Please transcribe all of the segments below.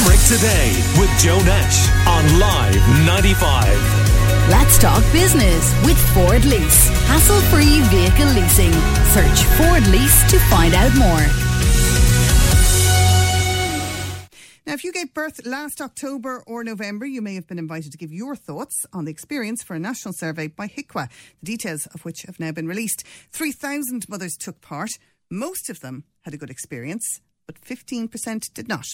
Limerick Today with Joe Nash on Live 95. Let's talk business with Ford Lease. Hassle free vehicle leasing. Search Ford Lease to find out more. Now, if you gave birth last October or November, you may have been invited to give your thoughts on the experience for a national survey by HIQA, the details of which have now been released. 3,000 mothers took part. Most of them had a good experience, but 15% did not.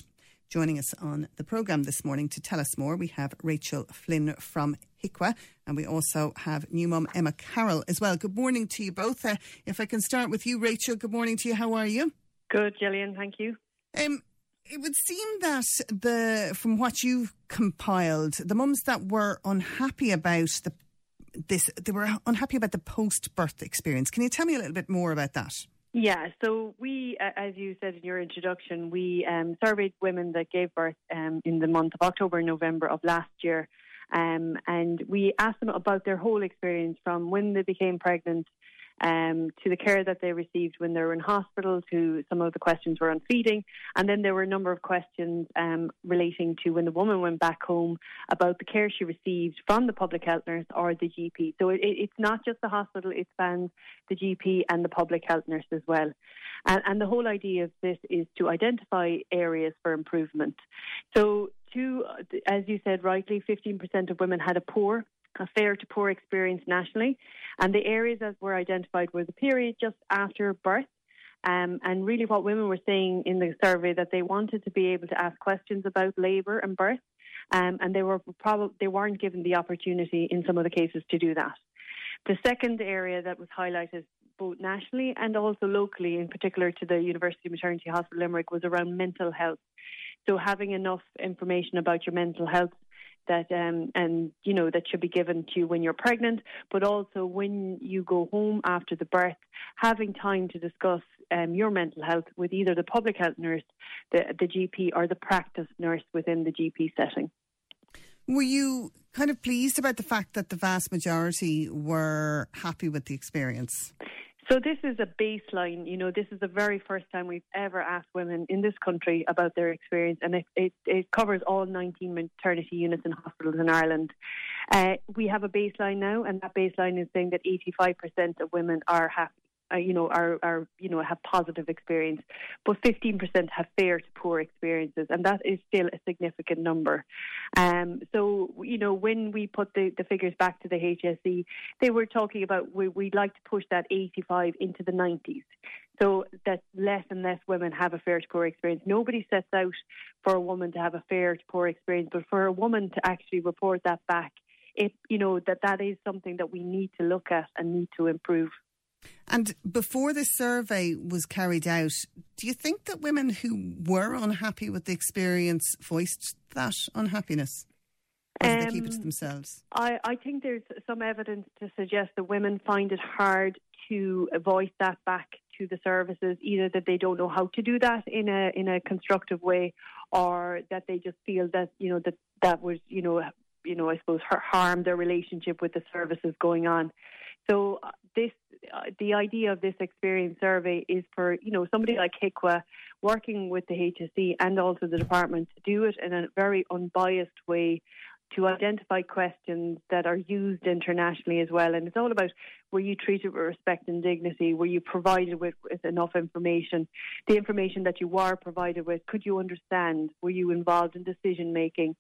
Joining us on the programme this morning to tell us more, we have Rachel Flynn from HIQA, and we also have new mum Emma Carroll as well. Good morning to you both. Uh, if I can start with you, Rachel, good morning to you. How are you? Good, Gillian, thank you. Um, it would seem that the from what you've compiled, the mums that were unhappy about the this, they were unhappy about the post birth experience. Can you tell me a little bit more about that? Yeah, so we, as you said in your introduction, we um, surveyed women that gave birth um, in the month of October and November of last year. Um, and we asked them about their whole experience from when they became pregnant um, to the care that they received when they were in hospital, to some of the questions were on feeding, and then there were a number of questions um, relating to when the woman went back home about the care she received from the public health nurse or the GP. So it, it's not just the hospital; it spans the GP and the public health nurse as well. And, and the whole idea of this is to identify areas for improvement. So as you said rightly, 15% of women had a poor a fair to poor experience nationally. And the areas that were identified were the period just after birth. Um, and really, what women were saying in the survey that they wanted to be able to ask questions about labour and birth, um, and they were probably they weren't given the opportunity in some of the cases to do that. The second area that was highlighted both nationally and also locally, in particular to the University Maternity Hospital Limerick, was around mental health. So having enough information about your mental health that um, and you know that should be given to you when you're pregnant, but also when you go home after the birth, having time to discuss um, your mental health with either the public health nurse, the the GP, or the practice nurse within the GP setting. Were you kind of pleased about the fact that the vast majority were happy with the experience? So this is a baseline. You know, this is the very first time we've ever asked women in this country about their experience, and it, it, it covers all 19 maternity units and hospitals in Ireland. Uh, we have a baseline now, and that baseline is saying that 85% of women are happy uh, you know, are, are, you know, have positive experience, but 15% have fair to poor experiences, and that is still a significant number. Um, so, you know, when we put the, the figures back to the HSE, they were talking about we, we'd like to push that 85 into the 90s. So that less and less women have a fair to poor experience. Nobody sets out for a woman to have a fair to poor experience, but for a woman to actually report that back, it you know that that is something that we need to look at and need to improve. And before this survey was carried out, do you think that women who were unhappy with the experience voiced that unhappiness? Or did um, they keep it to um, themselves? I, I think there's some evidence to suggest that women find it hard to voice that back to the services, either that they don't know how to do that in a in a constructive way, or that they just feel that you know that that was you know you know I suppose harm their relationship with the services going on. So uh, this, Uh, the idea of this experience survey is for you know somebody like HIQA working with the HSE and also the department to do it in a very unbiased way to identify questions that are used internationally as well. And it's all about were you treated with respect and dignity? Were you provided with, with enough information? The information that you were provided with, could you understand? Were you involved in decision making?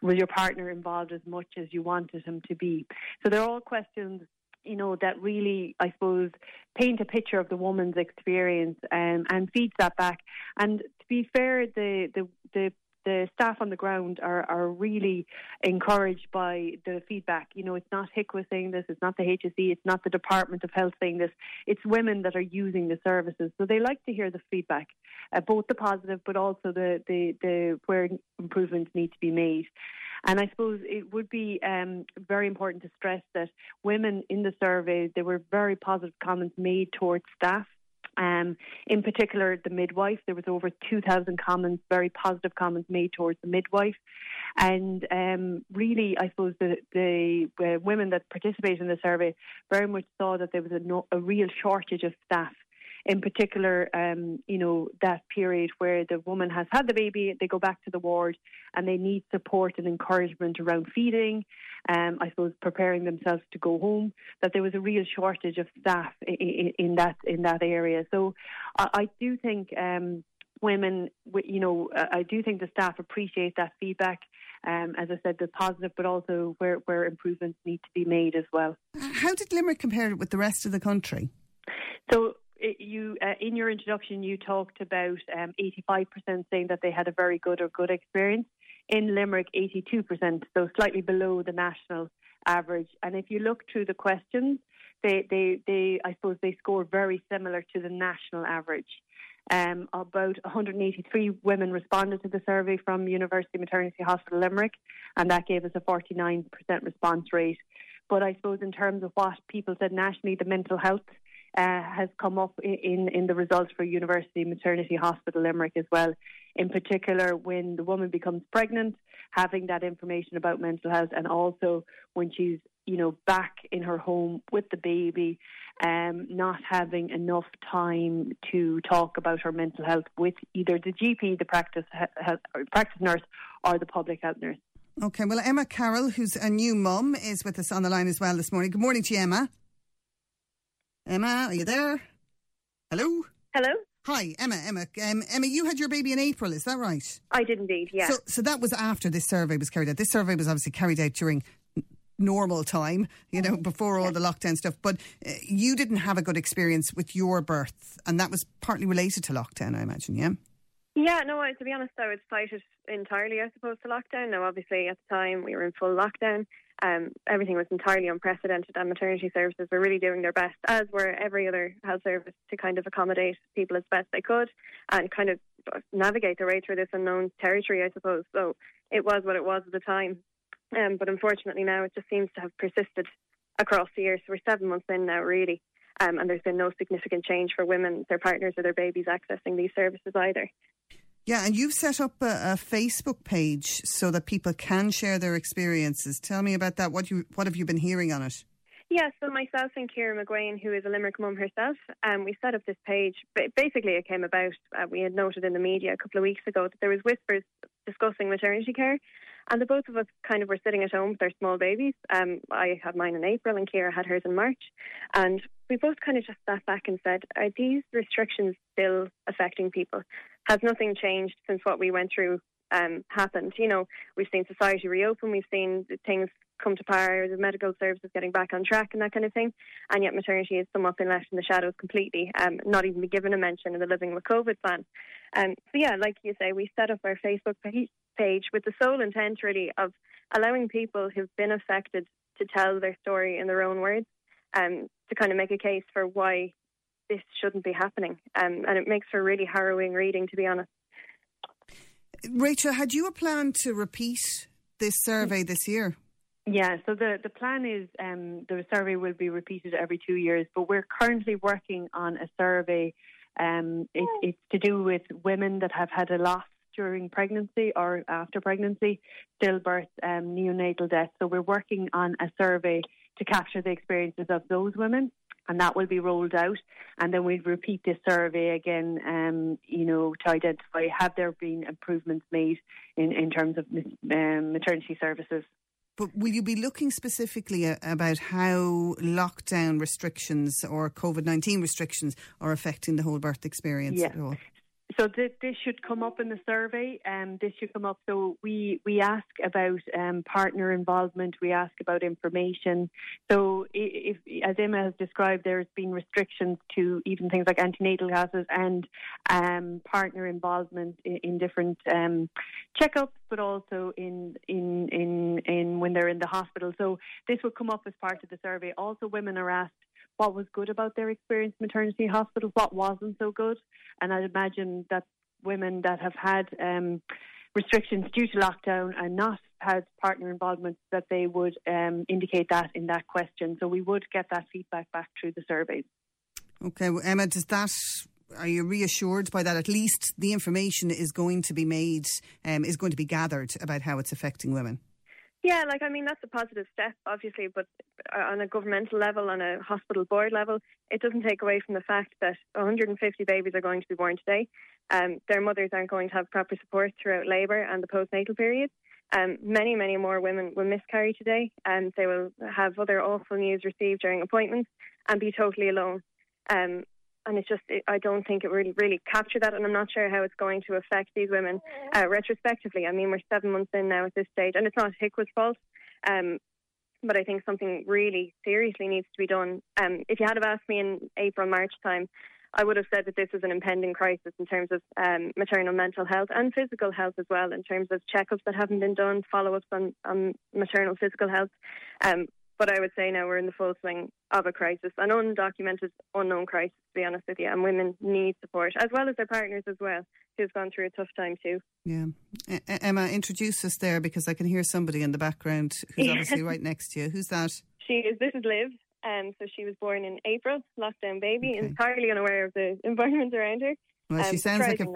Was your partner involved as much as you wanted him to be? So they're all questions you know, that really, I suppose, paint a picture of the woman's experience um, and feeds that back. And to be fair, the the the the staff on the ground are, are really encouraged by the feedback. You know, it's not HIQA saying this, it's not the HSE, it's not the Department of Health saying this, it's women that are using the services. So they like to hear the feedback, uh, both the positive but also the, the, the where improvements need to be made. And I suppose it would be um, very important to stress that women in the survey, there were very positive comments made towards staff. Um, in particular, the midwife. There was over 2,000 comments, very positive comments made towards the midwife. And um, really, I suppose the, the uh, women that participated in the survey very much saw that there was a, no, a real shortage of staff in particular, um, you know, that period where the woman has had the baby, they go back to the ward and they need support and encouragement around feeding, um, I suppose preparing themselves to go home, that there was a real shortage of staff in, in that in that area. So I, I do think um, women, you know, I do think the staff appreciate that feedback. Um, as I said, the positive, but also where, where improvements need to be made as well. How did Limerick compare with the rest of the country? So you uh, in your introduction you talked about um, 85% saying that they had a very good or good experience. In Limerick, 82%, so slightly below the national average. And if you look through the questions, they, they, they I suppose they score very similar to the national average. Um, about 183 women responded to the survey from University Maternity Hospital Limerick, and that gave us a 49% response rate. But I suppose in terms of what people said nationally, the mental health uh, has come up in, in the results for University Maternity Hospital Limerick as well. In particular, when the woman becomes pregnant, having that information about mental health, and also when she's you know back in her home with the baby, um, not having enough time to talk about her mental health with either the GP, the practice health, practice nurse, or the public health nurse. Okay, well, Emma Carroll, who's a new mum, is with us on the line as well this morning. Good morning to you, Emma. Emma, are you there? Hello? Hello? Hi, Emma. Emma, um, Emma, you had your baby in April, is that right? I did indeed, yeah. So, so that was after this survey was carried out. This survey was obviously carried out during normal time, you know, before all the lockdown stuff. But uh, you didn't have a good experience with your birth, and that was partly related to lockdown, I imagine, yeah? Yeah, no, to be honest, I would cite it entirely, I suppose, to lockdown. Now, obviously, at the time, we were in full lockdown. Um, everything was entirely unprecedented, and maternity services were really doing their best, as were every other health service, to kind of accommodate people as best they could and kind of navigate their way through this unknown territory, I suppose. So it was what it was at the time. Um, but unfortunately, now it just seems to have persisted across the year. So we're seven months in now, really. Um, and there's been no significant change for women, their partners, or their babies accessing these services either. Yeah, and you've set up a, a, Facebook page so that people can share their experiences. Tell me about that. What you what have you been hearing on it? Yeah, so myself and Kira McGuane, who is a Limerick mum herself, um, we set up this page. Basically, it came about. Uh, we had noted in the media a couple of weeks ago that there was whispers discussing maternity care, and the both of us kind of were sitting at home with our small babies. Um, I had mine in April, and Kira had hers in March, and we both kind of just sat back and said, "Are these restrictions still affecting people?" has nothing changed since what we went through um, happened. You know, we've seen society reopen, we've seen things come to power, the medical services getting back on track and that kind of thing. And yet maternity is somewhat been left in the shadows completely, um, not even be given a mention in the Living with COVID plan. Um, so yeah, like you say, we set up our Facebook page with the sole intent really of allowing people who've been affected to tell their story in their own words, um, to kind of make a case for why this shouldn't be happening. Um, and it makes for really harrowing reading, to be honest. Rachel, had you a plan to repeat this survey this year? Yeah, so the, the plan is um, the survey will be repeated every two years, but we're currently working on a survey. Um, it, it's to do with women that have had a loss during pregnancy or after pregnancy, stillbirth, um, neonatal death. So we're working on a survey to capture the experiences of those women and that will be rolled out. And then we'll repeat this survey again, um, you know, to identify have there been improvements made in, in terms of um, maternity services. But will you be looking specifically about how lockdown restrictions or COVID 19 restrictions are affecting the whole birth experience yeah. So th- this should come up in the survey. Um, this should come up. So we we ask about um, partner involvement. We ask about information. So if, as Emma has described, there's been restrictions to even things like antenatal classes and um, partner involvement in, in different um, checkups, but also in, in in in when they're in the hospital. So this will come up as part of the survey. Also, women are asked what was good about their experience in maternity hospital, what wasn't so good. And I'd imagine that women that have had um, restrictions due to lockdown and not had partner involvement, that they would um, indicate that in that question. So we would get that feedback back through the surveys. Okay, well, Emma, does that are you reassured by that? At least the information is going to be made, um, is going to be gathered about how it's affecting women. Yeah, like I mean that's a positive step, obviously, but uh, on a governmental level, on a hospital board level, it doesn't take away from the fact that 150 babies are going to be born today. Um, their mothers aren't going to have proper support throughout labour and the postnatal period. Um, many, many more women will miscarry today, and they will have other awful news received during appointments and be totally alone. Um, and it's just it, I don't think it really really captured that, and I'm not sure how it's going to affect these women uh, retrospectively. I mean, we're seven months in now at this stage, and it's not HIQA's fault. Um, but I think something really seriously needs to be done. Um, if you had have asked me in April, March time, I would have said that this was an impending crisis in terms of um, maternal mental health and physical health as well, in terms of checkups that haven't been done, follow ups on, on maternal physical health. Um, but I would say now we're in the full swing of a crisis, an undocumented, unknown crisis, to be honest with you. And women need support, as well as their partners as well, who've gone through a tough time too. Yeah. Emma, introduce us there because I can hear somebody in the background who's yeah. obviously right next to you. Who's that? She is, this is Liv. Um, so she was born in April, lockdown baby, okay. entirely unaware of the environment around her. Well, um, she sounds like a,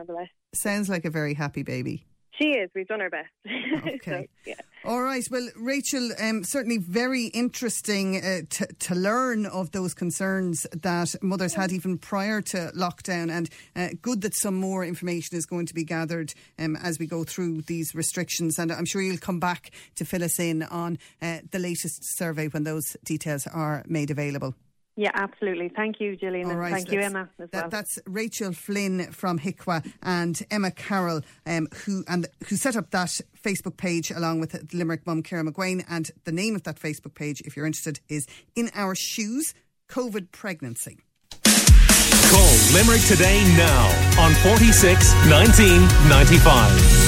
sounds like a very happy baby. She is. We've done our best. Okay. so, yeah. All right. Well, Rachel, um, certainly very interesting uh, to, to learn of those concerns that mothers had even prior to lockdown, and uh, good that some more information is going to be gathered um, as we go through these restrictions. And I'm sure you'll come back to fill us in on uh, the latest survey when those details are made available. Yeah, absolutely. Thank you, Gillian. Right, thank you, Emma. As that, well. That's Rachel Flynn from HIQA and Emma Carroll, um, who and who set up that Facebook page along with Limerick mum Kira McGuane. And the name of that Facebook page, if you're interested, is In Our Shoes COVID Pregnancy. Call Limerick today now on 46 1995.